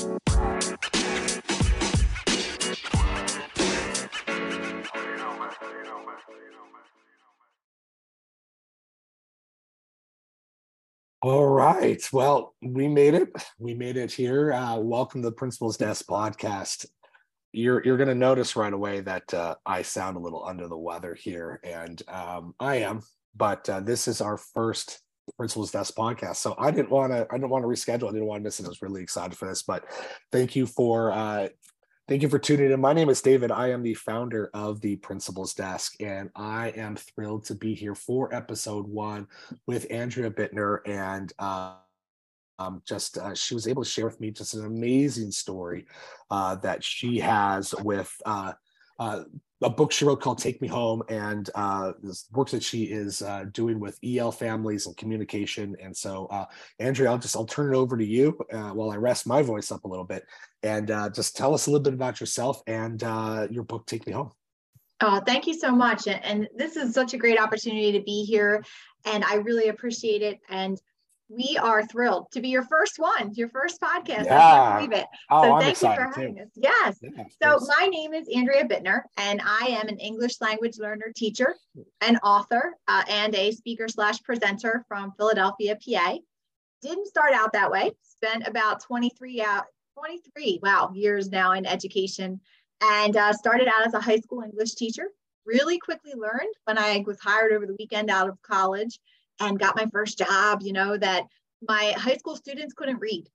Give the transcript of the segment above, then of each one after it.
All right. Well, we made it. We made it here. Uh, welcome to the Principal's Desk podcast. You're you're going to notice right away that uh, I sound a little under the weather here, and um, I am. But uh, this is our first Principal's Desk podcast, so I didn't want to. I didn't want to reschedule. I didn't want to miss it. I was really excited for this. But thank you for uh, Thank you for tuning in. My name is David. I am the founder of the Principal's Desk, and I am thrilled to be here for episode one with Andrea Bitner. And uh, um, just uh, she was able to share with me just an amazing story uh, that she has with uh, uh, a book she wrote called Take Me Home and uh, work that she is uh, doing with EL families and communication. And so, uh, Andrea, I'll just I'll turn it over to you uh, while I rest my voice up a little bit and uh, just tell us a little bit about yourself and uh, your book, Take Me Home. Oh, thank you so much. And this is such a great opportunity to be here. And I really appreciate it. And we are thrilled to be your first one, your first podcast. Yeah. I can't believe it. Oh, so I'm thank you for having too. us. Yes. Yeah, so my name is Andrea Bitner, and I am an English language learner teacher, an author, uh, and a speaker slash presenter from Philadelphia, PA. Didn't start out that way. Spent about 23 out 23 wow years now in education, and uh, started out as a high school English teacher. Really quickly learned when I was hired over the weekend out of college and got my first job, you know, that my high school students couldn't read.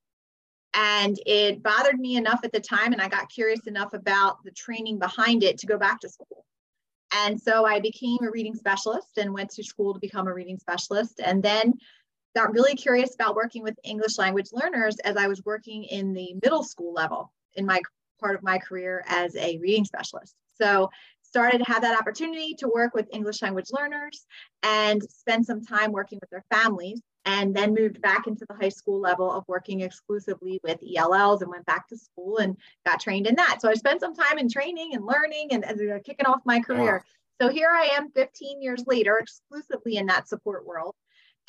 And it bothered me enough at the time, and I got curious enough about the training behind it to go back to school. And so I became a reading specialist and went to school to become a reading specialist. And then got really curious about working with English language learners as I was working in the middle school level in my part of my career as a reading specialist. So started to have that opportunity to work with English language learners and spend some time working with their families and then moved back into the high school level of working exclusively with ELLs and went back to school and got trained in that. So I spent some time in training and learning and, and uh, kicking off my career. So here I am 15 years later, exclusively in that support world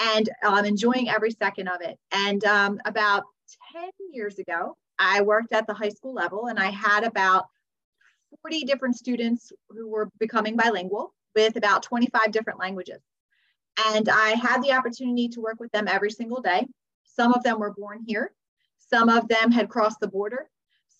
and I'm um, enjoying every second of it. And um, about 10 years ago, I worked at the high school level and I had about 40 different students who were becoming bilingual with about 25 different languages. And I had the opportunity to work with them every single day. Some of them were born here, some of them had crossed the border,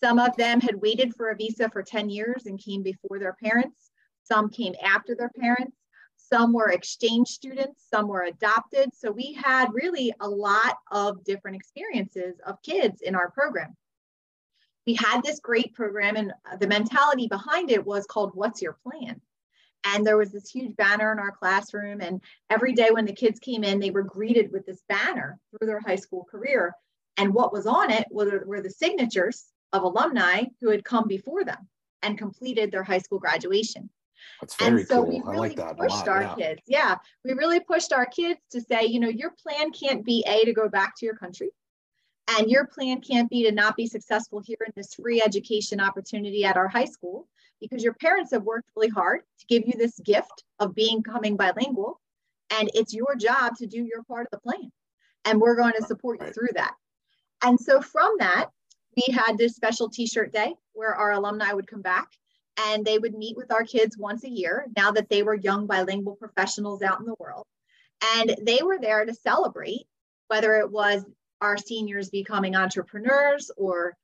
some of them had waited for a visa for 10 years and came before their parents, some came after their parents. Some were exchange students, some were adopted. So we had really a lot of different experiences of kids in our program we had this great program and uh, the mentality behind it was called what's your plan and there was this huge banner in our classroom and every day when the kids came in they were greeted with this banner through their high school career and what was on it were, were the signatures of alumni who had come before them and completed their high school graduation that's very and so cool. we really I like that pushed lot. our yeah. kids. Yeah, we really pushed our kids to say, you know, your plan can't be A to go back to your country. And your plan can't be to not be successful here in this free education opportunity at our high school because your parents have worked really hard to give you this gift of being coming bilingual. And it's your job to do your part of the plan. And we're going to support you through that. And so from that, we had this special t-shirt day where our alumni would come back and they would meet with our kids once a year now that they were young bilingual professionals out in the world. And they were there to celebrate whether it was our seniors becoming entrepreneurs or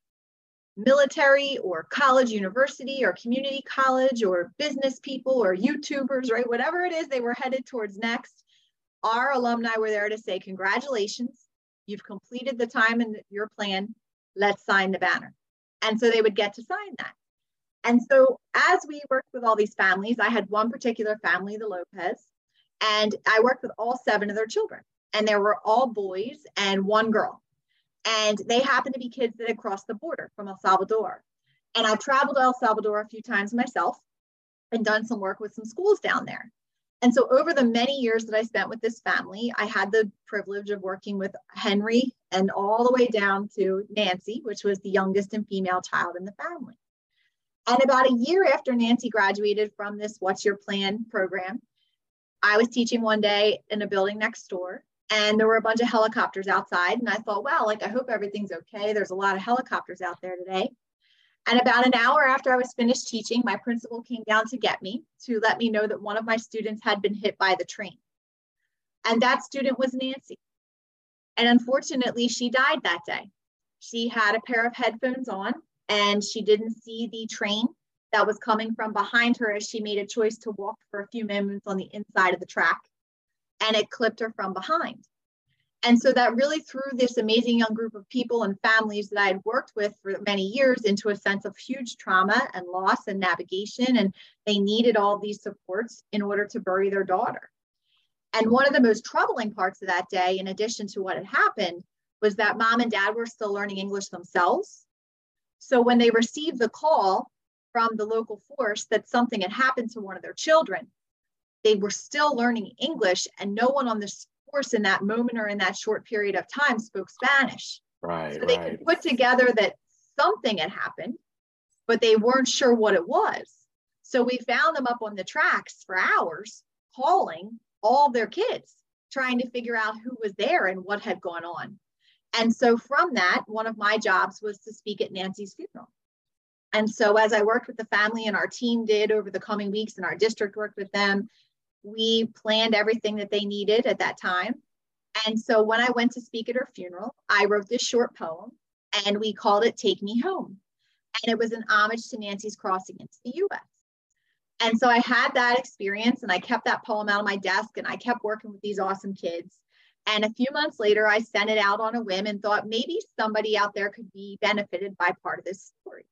military or college, university or community college or business people or YouTubers, right? Whatever it is they were headed towards next, our alumni were there to say, Congratulations, you've completed the time in your plan. Let's sign the banner. And so they would get to sign that. And so as we worked with all these families, I had one particular family, the Lopez, and I worked with all seven of their children and there were all boys and one girl. And they happened to be kids that had crossed the border from El Salvador. And I've traveled to El Salvador a few times myself and done some work with some schools down there. And so, over the many years that I spent with this family, I had the privilege of working with Henry and all the way down to Nancy, which was the youngest and female child in the family. And about a year after Nancy graduated from this What's Your Plan program, I was teaching one day in a building next door and there were a bunch of helicopters outside. And I thought, wow, like I hope everything's okay. There's a lot of helicopters out there today. And about an hour after I was finished teaching, my principal came down to get me to let me know that one of my students had been hit by the train. And that student was Nancy. And unfortunately, she died that day. She had a pair of headphones on and she didn't see the train that was coming from behind her as she made a choice to walk for a few moments on the inside of the track and it clipped her from behind. And so that really threw this amazing young group of people and families that I had worked with for many years into a sense of huge trauma and loss and navigation. And they needed all these supports in order to bury their daughter. And one of the most troubling parts of that day, in addition to what had happened, was that mom and dad were still learning English themselves. So when they received the call from the local force that something had happened to one of their children, they were still learning English, and no one on this course in that moment or in that short period of time spoke Spanish. Right. So they right. could put together that something had happened, but they weren't sure what it was. So we found them up on the tracks for hours, calling all their kids, trying to figure out who was there and what had gone on. And so from that, one of my jobs was to speak at Nancy's funeral. And so as I worked with the family and our team did over the coming weeks and our district worked with them, we planned everything that they needed at that time. And so when I went to speak at her funeral, I wrote this short poem and we called it Take Me Home. And it was an homage to Nancy's crossing into the US. And so I had that experience and I kept that poem out of my desk and I kept working with these awesome kids. And a few months later, I sent it out on a whim and thought maybe somebody out there could be benefited by part of this story.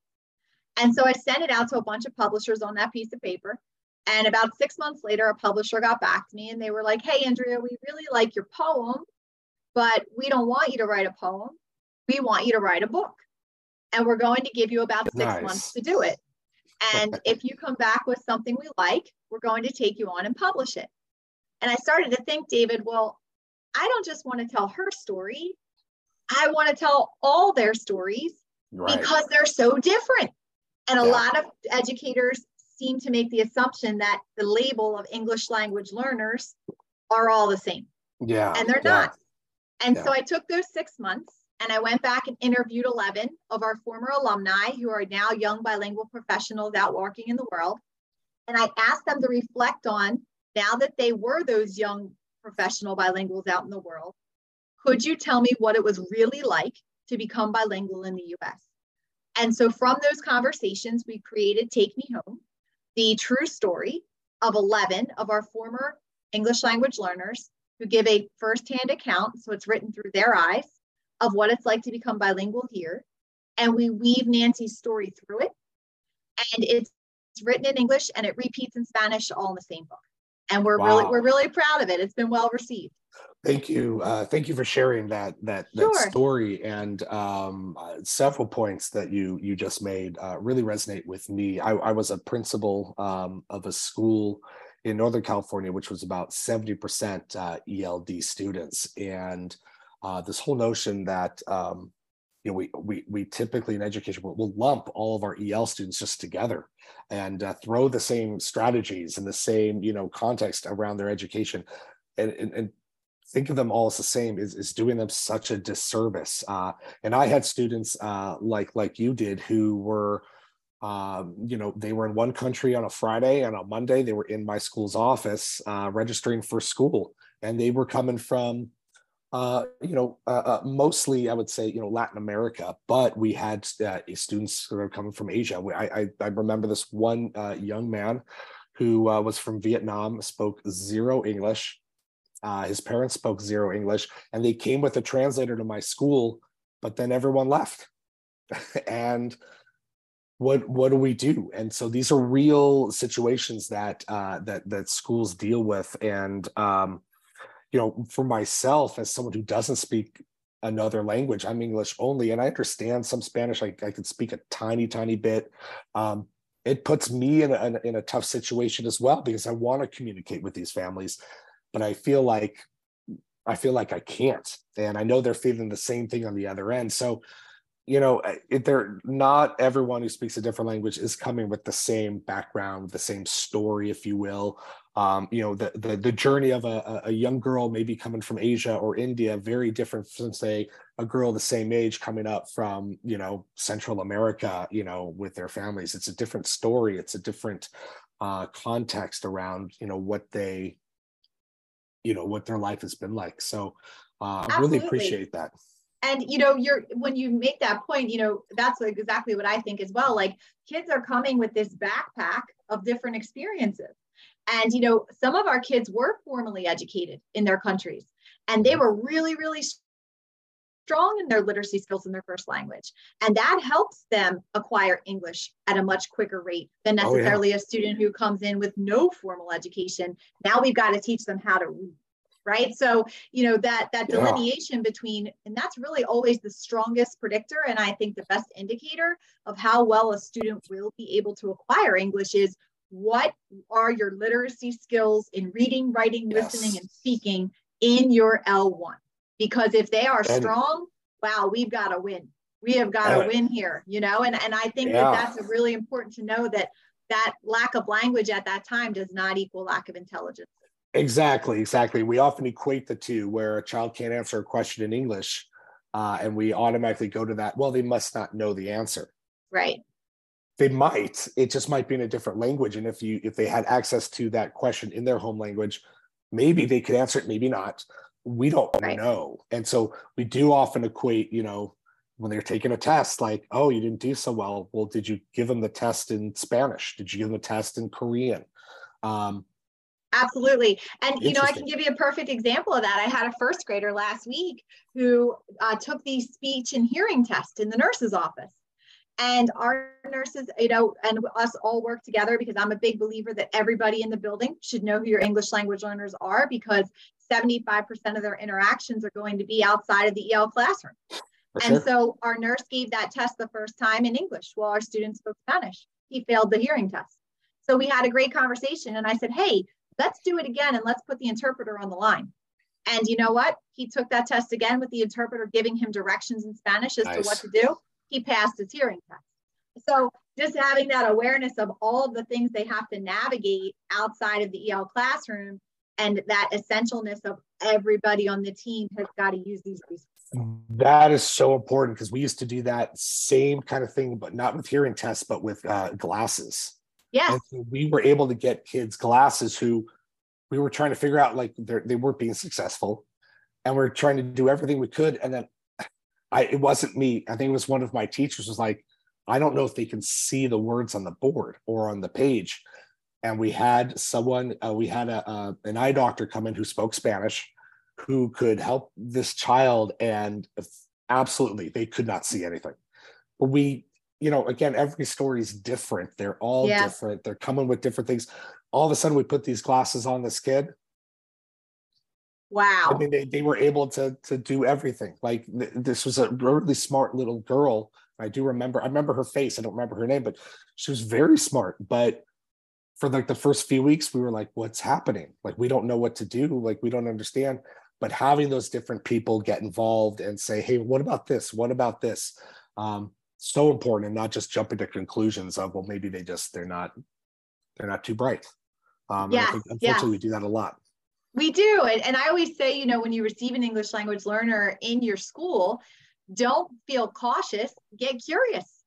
And so I sent it out to a bunch of publishers on that piece of paper. And about six months later, a publisher got back to me and they were like, Hey, Andrea, we really like your poem, but we don't want you to write a poem. We want you to write a book. And we're going to give you about six nice. months to do it. And if you come back with something we like, we're going to take you on and publish it. And I started to think, David, well, I don't just want to tell her story. I want to tell all their stories right. because they're so different. And a yeah. lot of educators seem to make the assumption that the label of English language learners are all the same. Yeah. And they're yeah. not. And yeah. so I took those six months and I went back and interviewed 11 of our former alumni who are now young bilingual professionals out working in the world. And I asked them to reflect on now that they were those young professional bilinguals out in the world, could you tell me what it was really like to become bilingual in the US? And so from those conversations, we created Take Me Home, the true story of 11 of our former English language learners who give a firsthand account, so it's written through their eyes, of what it's like to become bilingual here. And we weave Nancy's story through it. And it's written in English and it repeats in Spanish all in the same book. And we're wow. really we're really proud of it. It's been well received. Thank you. Uh, thank you for sharing that that that sure. story and um, uh, several points that you you just made uh, really resonate with me. I, I was a principal um, of a school in Northern California, which was about seventy percent uh, ELD students, and uh, this whole notion that um, you know we we we typically in education will we'll lump all of our EL students just together and uh, throw the same strategies and the same you know context around their education and, and, and think of them all as the same is, is doing them such a disservice. Uh, and I had students uh, like like you did who were, um, you know, they were in one country on a Friday and on Monday they were in my school's office uh, registering for school, and they were coming from. Uh, you know, uh, uh, mostly I would say, you know, Latin America, but we had students who are coming from Asia. I, I, I remember this one young man who was from Vietnam, spoke zero English, uh, his parents spoke zero English, and they came with a translator to my school, but then everyone left. and what what do we do? And so these are real situations that uh, that that schools deal with. And um, you know, for myself as someone who doesn't speak another language, I'm English only, and I understand some Spanish. I, I can speak a tiny, tiny bit. Um, it puts me in a, in a tough situation as well because I want to communicate with these families but I feel like I feel like I can't. And I know they're feeling the same thing on the other end. So, you know, they're not everyone who speaks a different language is coming with the same background, the same story, if you will. Um, you know, the, the the journey of a, a young girl maybe coming from Asia or India, very different from say a girl the same age coming up from you know Central America, you know, with their families. It's a different story. It's a different uh, context around you know what they, you know, what their life has been like. So, uh, I really appreciate that. And you know you're when you make that point you know that's exactly what i think as well. Like kids are coming with this backpack of different experiences. And you know some of our kids were formally educated in their countries and they were really really strong in their literacy skills in their first language and that helps them acquire english at a much quicker rate than necessarily oh, yeah. a student who comes in with no formal education now we've got to teach them how to read right so you know that that delineation yeah. between and that's really always the strongest predictor and i think the best indicator of how well a student will be able to acquire english is what are your literacy skills in reading writing yes. listening and speaking in your l1 because if they are and, strong wow we've got to win we have got to win here you know and and i think yeah. that that's really important to know that that lack of language at that time does not equal lack of intelligence Exactly, exactly. We often equate the two where a child can't answer a question in English uh, and we automatically go to that. Well, they must not know the answer. Right. They might. It just might be in a different language. And if you if they had access to that question in their home language, maybe they could answer it, maybe not. We don't right. know. And so we do often equate, you know, when they're taking a test, like, oh, you didn't do so well. Well, did you give them the test in Spanish? Did you give them a test in Korean? Um, Absolutely. And, you know, I can give you a perfect example of that. I had a first grader last week who uh, took the speech and hearing test in the nurse's office. And our nurses, you know, and us all work together because I'm a big believer that everybody in the building should know who your English language learners are because 75% of their interactions are going to be outside of the EL classroom. For and sure. so our nurse gave that test the first time in English while our students spoke Spanish. He failed the hearing test. So we had a great conversation and I said, Hey, let's do it again and let's put the interpreter on the line. And you know what? He took that test again with the interpreter giving him directions in Spanish as nice. to what to do. He passed his hearing test. So just having that awareness of all of the things they have to navigate outside of the EL classroom and that essentialness of everybody on the team has got to use these resources. That is so important because we used to do that same kind of thing, but not with hearing tests, but with uh, glasses. Yeah. So we were able to get kids glasses who we were trying to figure out like they weren't being successful. And we are trying to do everything we could. And then I it wasn't me. I think it was one of my teachers was like, I don't know if they can see the words on the board or on the page. And we had someone, uh, we had a, uh, an eye doctor come in who spoke Spanish, who could help this child. And absolutely, they could not see anything. But we you know, again, every story is different. They're all yeah. different. They're coming with different things. All of a sudden, we put these glasses on this kid. Wow. I mean, they, they were able to to do everything. Like th- this was a really smart little girl. I do remember. I remember her face. I don't remember her name, but she was very smart. But for like the first few weeks, we were like, "What's happening? Like we don't know what to do. Like we don't understand." But having those different people get involved and say, "Hey, what about this? What about this?" Um, so important and not just jumping to conclusions of well maybe they just they're not they're not too bright um yeah, unfortunately yes. we do that a lot we do and, and i always say you know when you receive an english language learner in your school don't feel cautious get curious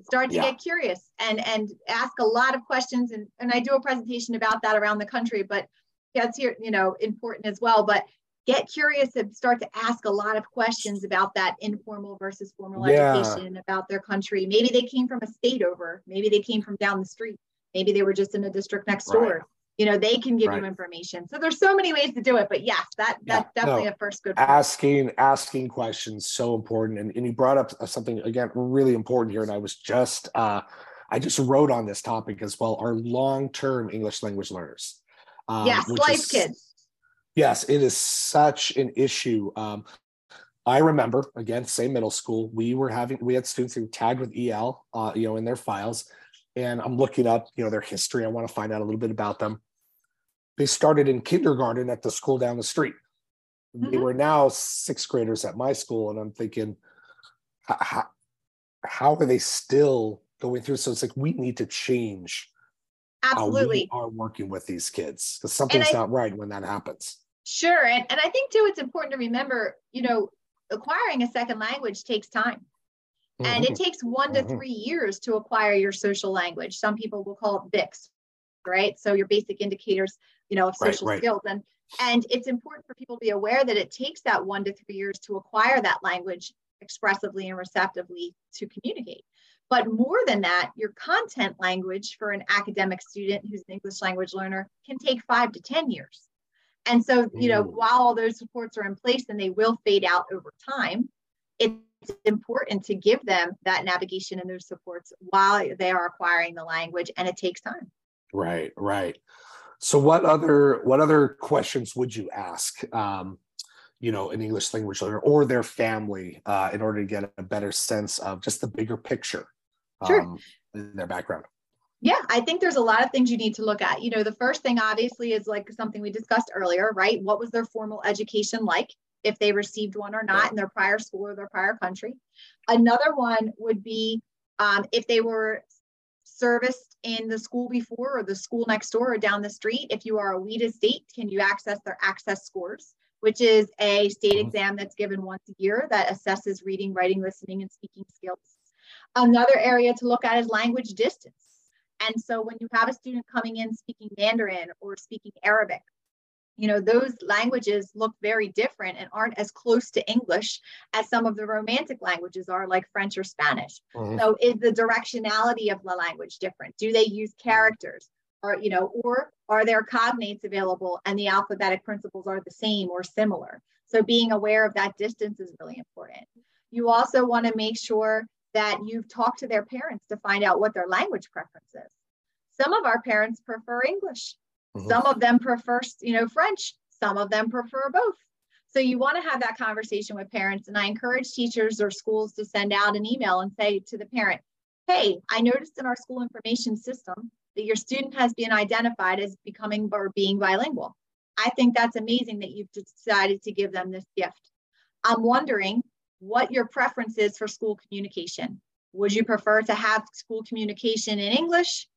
start to yeah. get curious and and ask a lot of questions and and i do a presentation about that around the country but that's here you know important as well but get curious and start to ask a lot of questions about that informal versus formal yeah. education about their country maybe they came from a state over maybe they came from down the street maybe they were just in a district next right. door you know they can give right. you information so there's so many ways to do it but yes that that's yeah. definitely no. a first good point. asking asking questions so important and, and you brought up something again really important here and i was just uh i just wrote on this topic as well our long-term english language learners um, yes life is, kids Yes, it is such an issue. Um, I remember again, same middle school, we were having we had students who tagged with EL, uh, you know, in their files, and I'm looking up, you know, their history. I want to find out a little bit about them. They started in kindergarten at the school down the street. Mm-hmm. They were now sixth graders at my school, and I'm thinking, how, how are they still going through? So it's like we need to change absolutely are working with these kids because something's I, not right when that happens. Sure. And, and I think too, it's important to remember, you know, acquiring a second language takes time. Mm-hmm. And it mm-hmm. takes one to mm-hmm. three years to acquire your social language. Some people will call it BICS, right? So your basic indicators, you know, of social right, right. skills. And and it's important for people to be aware that it takes that one to three years to acquire that language expressively and receptively to communicate. But more than that, your content language for an academic student who's an English language learner can take five to 10 years. And so, you know, mm. while all those supports are in place and they will fade out over time, it's important to give them that navigation and those supports while they are acquiring the language and it takes time. Right, right. So what other what other questions would you ask um, you know, an English language learner or their family uh, in order to get a better sense of just the bigger picture sure. um, in their background? Yeah, I think there's a lot of things you need to look at. You know, the first thing obviously is like something we discussed earlier, right? What was their formal education like? If they received one or not in their prior school or their prior country. Another one would be um, if they were serviced in the school before or the school next door or down the street. If you are a WIDA state, can you access their access scores, which is a state mm-hmm. exam that's given once a year that assesses reading, writing, listening, and speaking skills. Another area to look at is language distance. And so when you have a student coming in speaking Mandarin or speaking Arabic, you know, those languages look very different and aren't as close to English as some of the romantic languages are, like French or Spanish. Mm-hmm. So is the directionality of the language different? Do they use characters? Or, you know, or are there cognates available and the alphabetic principles are the same or similar? So being aware of that distance is really important. You also want to make sure that you've talked to their parents to find out what their language preference is. Some of our parents prefer English. Mm-hmm. Some of them prefer, you know, French. Some of them prefer both. So you want to have that conversation with parents. And I encourage teachers or schools to send out an email and say to the parent, hey, I noticed in our school information system that your student has been identified as becoming or being bilingual. I think that's amazing that you've decided to give them this gift. I'm wondering what your preference is for school communication. Would you prefer to have school communication in English,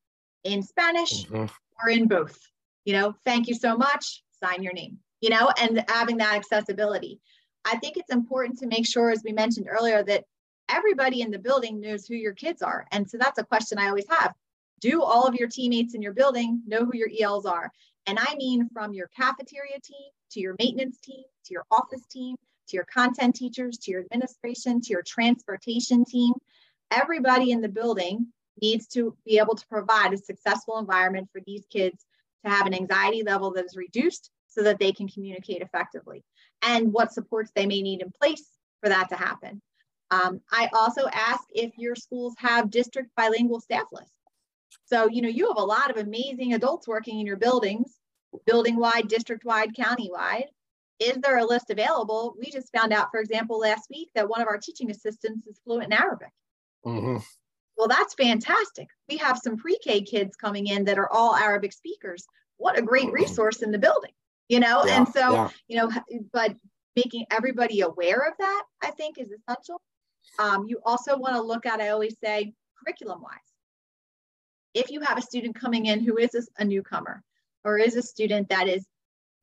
in Spanish, mm-hmm. or in both? You know, thank you so much, sign your name, you know, and having that accessibility. I think it's important to make sure, as we mentioned earlier, that everybody in the building knows who your kids are. And so that's a question I always have. Do all of your teammates in your building know who your ELs are? And I mean from your cafeteria team to your maintenance team to your office team to your content teachers, to your administration, to your transportation team. Everybody in the building needs to be able to provide a successful environment for these kids to have an anxiety level that is reduced so that they can communicate effectively and what supports they may need in place for that to happen. Um, I also ask if your schools have district bilingual staff lists. So, you know, you have a lot of amazing adults working in your buildings, building wide, district wide, county wide is there a list available? We just found out, for example, last week that one of our teaching assistants is fluent in Arabic. Mm-hmm. Well, that's fantastic. We have some pre K kids coming in that are all Arabic speakers. What a great mm-hmm. resource in the building, you know? Yeah, and so, yeah. you know, but making everybody aware of that, I think, is essential. Um, you also want to look at, I always say, curriculum wise. If you have a student coming in who is a newcomer or is a student that is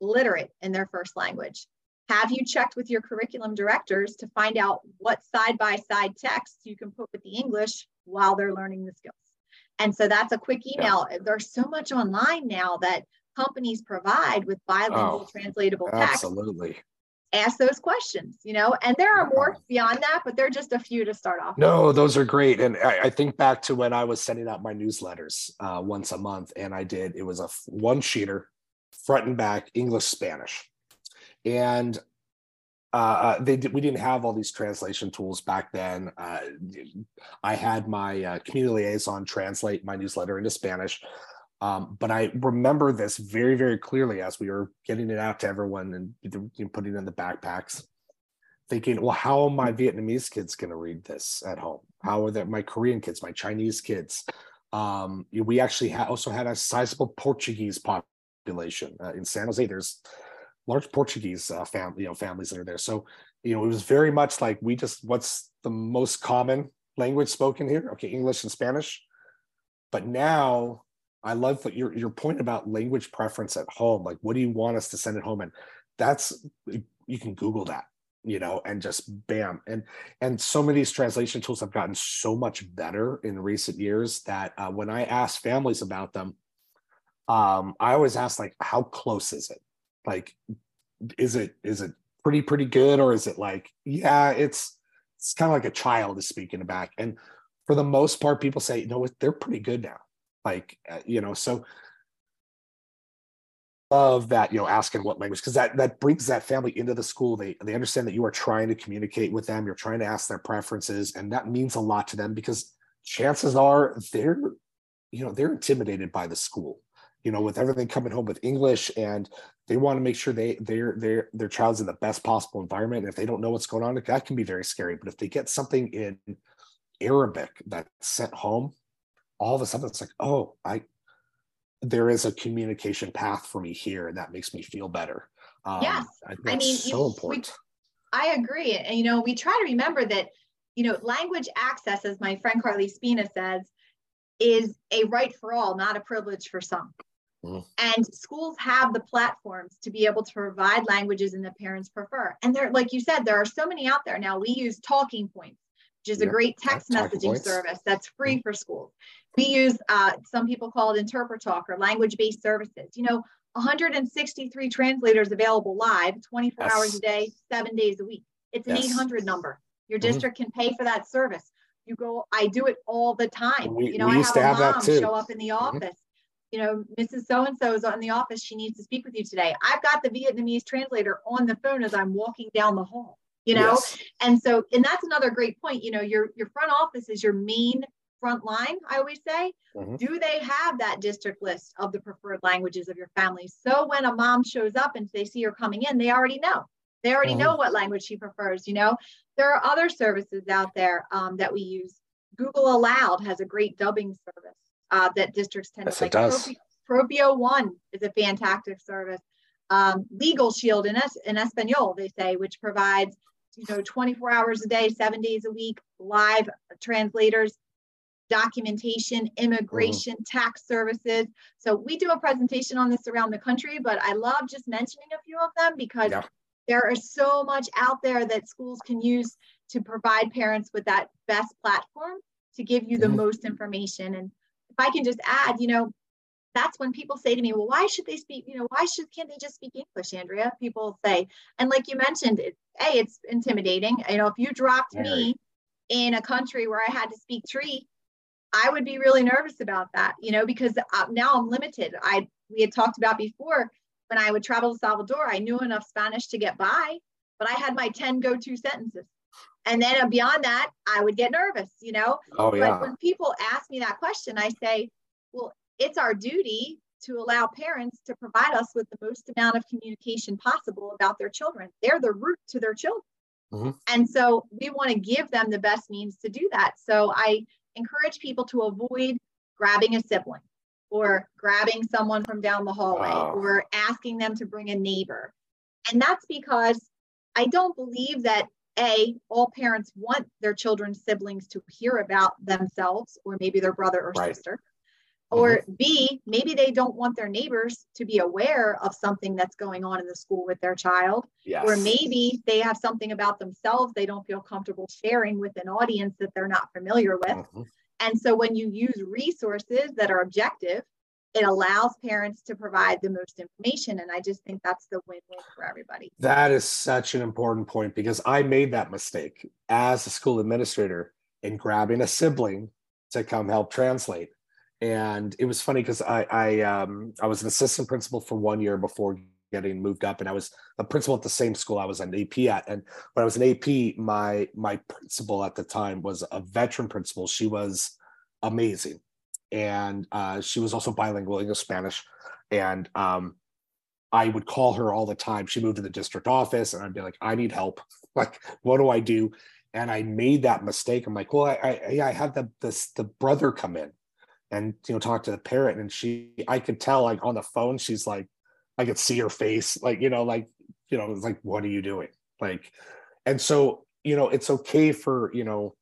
literate in their first language? Have you checked with your curriculum directors to find out what side by side text you can put with the English while they're learning the skills? And so that's a quick email. Yeah. There's so much online now that companies provide with bilingual oh, translatable text. Absolutely. Ask those questions, you know, and there are more beyond that, but they're just a few to start off. No, with. those are great. And I, I, think back to when I was sending out my newsletters uh, once a month, and I did, it was a one sheeter front and back, English, Spanish. And uh, uh, they we didn't have all these translation tools back then. Uh, I had my uh, community liaison translate my newsletter into Spanish. Um, but I remember this very, very clearly as we were getting it out to everyone and putting it in the backpacks, thinking, well, how are my Vietnamese kids going to read this at home? How are my Korean kids, my Chinese kids? Um, we actually ha- also had a sizable Portuguese population uh, in San Jose. There's large Portuguese uh, you know families that are there. So you know it was very much like we just what's the most common language spoken here. Okay, English and Spanish. But now I love your your point about language preference at home. Like, what do you want us to send it home? And that's you can Google that, you know, and just bam. And and so many of these translation tools have gotten so much better in recent years that uh, when I ask families about them, um, I always ask like, how close is it? Like, is it is it pretty pretty good or is it like, yeah, it's it's kind of like a child is speaking back. And for the most part, people say, you know, what they're pretty good now. Like, uh, you know, so love that, you know, asking what language, because that that brings that family into the school. They they understand that you are trying to communicate with them, you're trying to ask their preferences, and that means a lot to them because chances are they're, you know, they're intimidated by the school you know, with everything coming home with English and they want to make sure they their their their child's in the best possible environment. And if they don't know what's going on, that can be very scary. But if they get something in Arabic that's sent home, all of a sudden it's like, oh, I there is a communication path for me here, and that makes me feel better. Um, yes, I, I mean, so you, important. We, I agree, and you know, we try to remember that you know, language access, as my friend Carly Spina says, is a right for all, not a privilege for some. Mm. And schools have the platforms to be able to provide languages and the parents prefer. And there, like you said, there are so many out there now. We use Talking Points, which is yep. a great text messaging service that's free mm. for schools. We use, uh, some people call it Interpretalk or language based services. You know, 163 translators available live 24 yes. hours a day, seven days a week. It's an yes. 800 number. Your mm-hmm. district mm-hmm. can pay for that service. You go, I do it all the time. We, you know, I have a mom show up in the mm-hmm. office. You know, Mrs. So and so is in the office. She needs to speak with you today. I've got the Vietnamese translator on the phone as I'm walking down the hall, you know? Yes. And so, and that's another great point. You know, your, your front office is your main front line, I always say. Mm-hmm. Do they have that district list of the preferred languages of your family? So when a mom shows up and they see her coming in, they already know. They already mm-hmm. know what language she prefers. You know, there are other services out there um, that we use. Google Aloud has a great dubbing service uh, that districts tend yes, to like. Does. Propio One is a fantastic service. Um, Legal Shield in, es- in Espanol, they say, which provides you know 24 hours a day, seven days a week, live translators, documentation, immigration, mm-hmm. tax services. So we do a presentation on this around the country, but I love just mentioning a few of them because yeah. there is so much out there that schools can use to provide parents with that best platform to give you the mm-hmm. most information. And if I can just add, you know, that's when people say to me, well, why should they speak, you know, why should can't they just speak English, Andrea? People say, and like you mentioned, it, hey, it's intimidating. You know, if you dropped me in a country where I had to speak tree, I would be really nervous about that, you know, because uh, now I'm limited. I we had talked about before when I would travel to Salvador, I knew enough Spanish to get by, but I had my 10 go-to sentences. And then beyond that, I would get nervous, you know. Oh, yeah. But when people ask me that question, I say, well, it's our duty to allow parents to provide us with the most amount of communication possible about their children. They're the root to their children. Mm-hmm. And so we want to give them the best means to do that. So I encourage people to avoid grabbing a sibling or grabbing someone from down the hallway wow. or asking them to bring a neighbor. And that's because I don't believe that a all parents want their children's siblings to hear about themselves or maybe their brother or right. sister or mm-hmm. b maybe they don't want their neighbors to be aware of something that's going on in the school with their child yes. or maybe they have something about themselves they don't feel comfortable sharing with an audience that they're not familiar with mm-hmm. and so when you use resources that are objective it allows parents to provide the most information and i just think that's the win-win for everybody that is such an important point because i made that mistake as a school administrator in grabbing a sibling to come help translate and it was funny because I I, um, I was an assistant principal for one year before getting moved up, and I was a principal at the same school I was an AP at. And when I was an AP, my my principal at the time was a veteran principal. She was amazing, and uh, she was also bilingual English Spanish, and um, I would call her all the time. She moved to the district office, and I'd be like, "I need help. Like, what do I do?" And I made that mistake. I'm like, "Well, I I, I had the this the brother come in." and you know talk to the parent and she i could tell like on the phone she's like i could see her face like you know like you know it's like what are you doing like and so you know it's okay for you know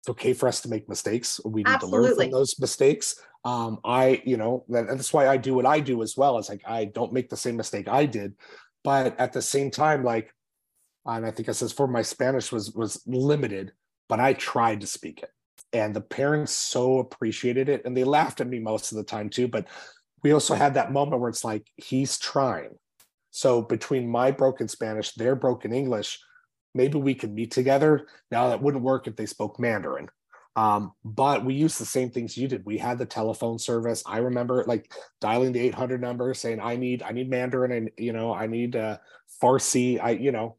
it's okay for us to make mistakes. We need Absolutely. to learn from those mistakes. Um, I, you know, that, that's why I do what I do as well. It's like I don't make the same mistake I did, but at the same time, like, and I think I says for my Spanish was was limited, but I tried to speak it, and the parents so appreciated it, and they laughed at me most of the time too. But we also had that moment where it's like he's trying. So between my broken Spanish, their broken English, maybe we could meet together. Now that wouldn't work if they spoke Mandarin. Um, but we used the same things you did. We had the telephone service. I remember like dialing the 800 number saying, I need, I need Mandarin and, you know, I need uh, Farsi. I, you know,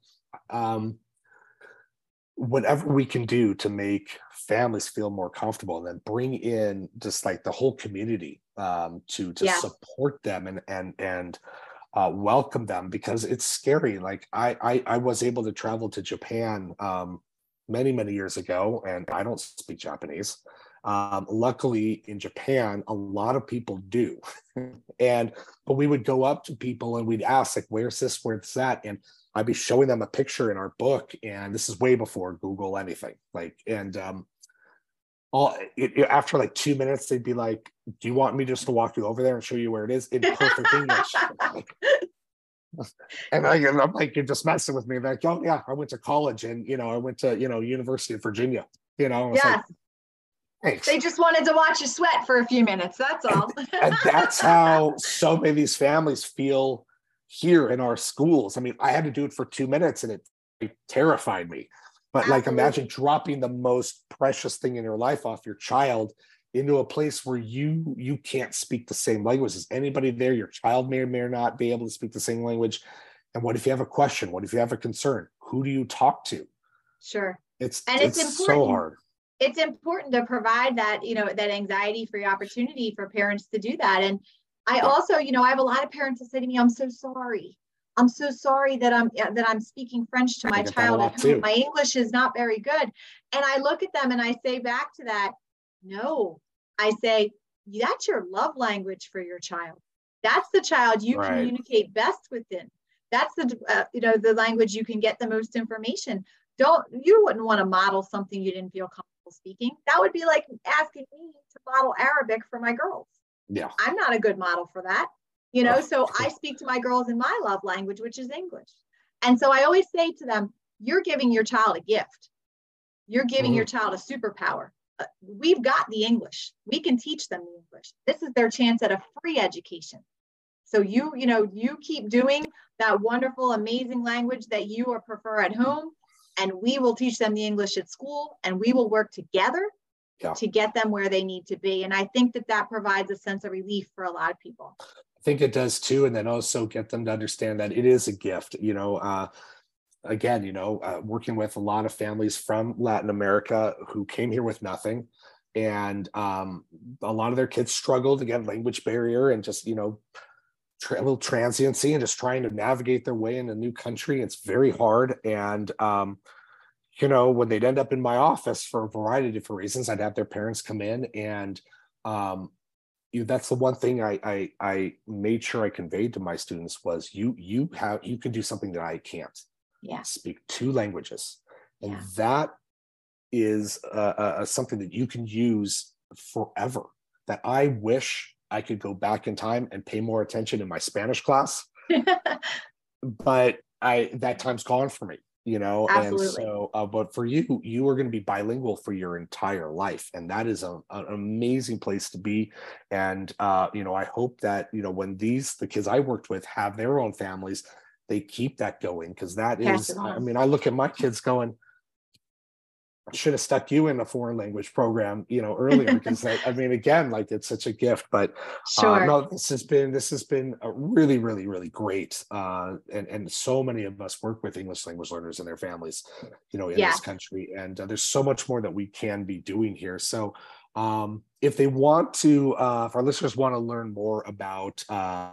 um, whatever we can do to make families feel more comfortable and then bring in just like the whole community um, to to yeah. support them and and and uh, welcome them because it's scary. Like I, I, I was able to travel to Japan um, many many years ago, and I don't speak Japanese. Um, luckily, in Japan, a lot of people do, and but we would go up to people and we'd ask like, "Where's this? Where's that?" And I'd be showing them a picture in our book, and this is way before Google anything. Like, and um, all it, it, after like two minutes, they'd be like, "Do you want me just to walk you over there and show you where it is in perfect English?" and I, am like, "You're just messing with me." They're like, "Oh yeah, I went to college, and you know, I went to you know University of Virginia." You know, yeah. Like, Thanks. They just wanted to watch you sweat for a few minutes. That's all. and, and that's how so many of these families feel here in our schools. I mean, I had to do it for two minutes, and it, it terrified me but Absolutely. like imagine dropping the most precious thing in your life off your child into a place where you you can't speak the same language as anybody there. Your child may or may not be able to speak the same language. And what if you have a question? What if you have a concern? Who do you talk to? Sure. It's and it's, it's so hard. It's important to provide that you know that anxiety free opportunity for parents to do that. And i also you know i have a lot of parents that say to me i'm so sorry I'm so sorry that I'm that I'm speaking French to my child at home. My English is not very good. And I look at them and I say back to that, no. I say, that's your love language for your child. That's the child you right. communicate best within. That's the uh, you know the language you can get the most information. Don't you wouldn't want to model something you didn't feel comfortable speaking. That would be like asking me to model Arabic for my girls. Yeah. I'm not a good model for that you know so i speak to my girls in my love language which is english. And so i always say to them you're giving your child a gift. You're giving mm-hmm. your child a superpower. Uh, we've got the english. We can teach them the english. This is their chance at a free education. So you you know you keep doing that wonderful amazing language that you or prefer at home and we will teach them the english at school and we will work together yeah. to get them where they need to be. And i think that that provides a sense of relief for a lot of people think it does too, and then also get them to understand that it is a gift. You know, uh, again, you know, uh, working with a lot of families from Latin America who came here with nothing, and um, a lot of their kids struggled again, language barrier, and just you know, tra- little transiency, and just trying to navigate their way in a new country. It's very hard, and um, you know, when they'd end up in my office for a variety of different reasons, I'd have their parents come in and um, you that's the one thing I, I I made sure I conveyed to my students was you you have you can do something that I can't. Yeah. Speak two languages, and yeah. that is uh, uh, something that you can use forever. That I wish I could go back in time and pay more attention in my Spanish class, but I that time's gone for me you know Absolutely. and so uh, but for you you are going to be bilingual for your entire life and that is a, an amazing place to be and uh, you know i hope that you know when these the kids i worked with have their own families they keep that going because that Pass is i mean i look at my kids going should have stuck you in a foreign language program, you know, earlier because I, I, mean, again, like it's such a gift. But uh, sure. uh, no, this has been this has been a really, really, really great. Uh, and and so many of us work with English language learners and their families, you know, in yeah. this country, and uh, there's so much more that we can be doing here. So. Um, if they want to, uh, if our listeners want to learn more about uh,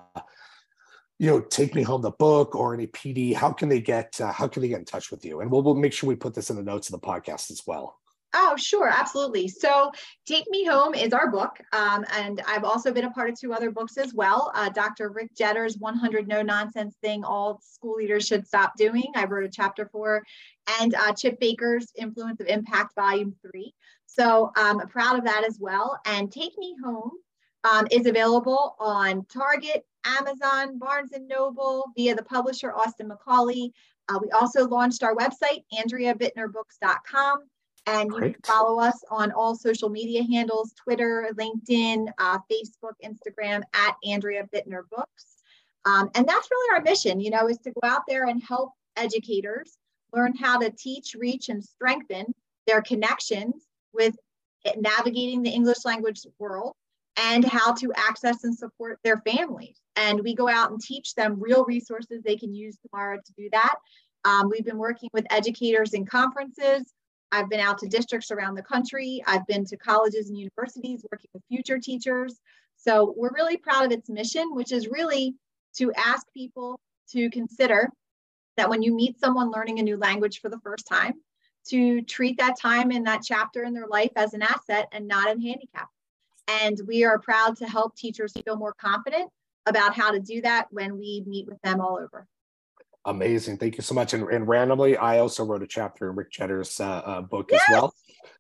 you know take me home the book or any pd how can they get uh, how can they get in touch with you and we'll, we'll make sure we put this in the notes of the podcast as well Oh, sure, absolutely. So, Take Me Home is our book. Um, and I've also been a part of two other books as well. Uh, Dr. Rick Jetter's 100 No Nonsense Thing All School Leaders Should Stop Doing. I wrote a chapter for, and uh, Chip Baker's Influence of Impact, Volume 3. So um, I'm proud of that as well. And Take Me Home um, is available on Target, Amazon, Barnes & Noble, via the publisher Austin Macauley. Uh, we also launched our website, AndreaBitnerBooks.com. And you can follow us on all social media handles, Twitter, LinkedIn, uh, Facebook, Instagram, at Andrea Bitner Books. Um, and that's really our mission, you know, is to go out there and help educators learn how to teach, reach, and strengthen their connections with navigating the English language world and how to access and support their families. And we go out and teach them real resources they can use tomorrow to do that. Um, we've been working with educators in conferences. I've been out to districts around the country. I've been to colleges and universities working with future teachers. So we're really proud of its mission, which is really to ask people to consider that when you meet someone learning a new language for the first time, to treat that time in that chapter in their life as an asset and not a handicap. And we are proud to help teachers feel more confident about how to do that when we meet with them all over. Amazing. Thank you so much. And, and randomly, I also wrote a chapter in Rick Jetter's uh, uh, book yes! as well.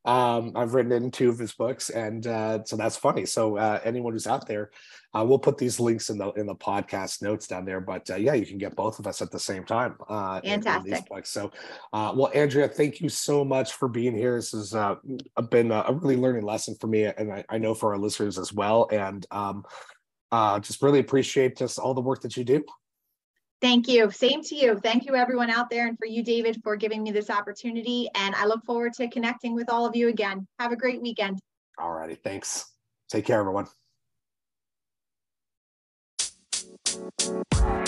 Um, I've written in two of his books, and uh, so that's funny. So uh, anyone who's out there, uh, we'll put these links in the in the podcast notes down there. But uh, yeah, you can get both of us at the same time. Uh, Fantastic. In, in these books. So, uh, well, Andrea, thank you so much for being here. This has uh, been a really learning lesson for me, and I, I know for our listeners as well. And um, uh, just really appreciate just all the work that you do. Thank you. Same to you. Thank you, everyone out there, and for you, David, for giving me this opportunity. And I look forward to connecting with all of you again. Have a great weekend. All righty. Thanks. Take care, everyone. Thank you.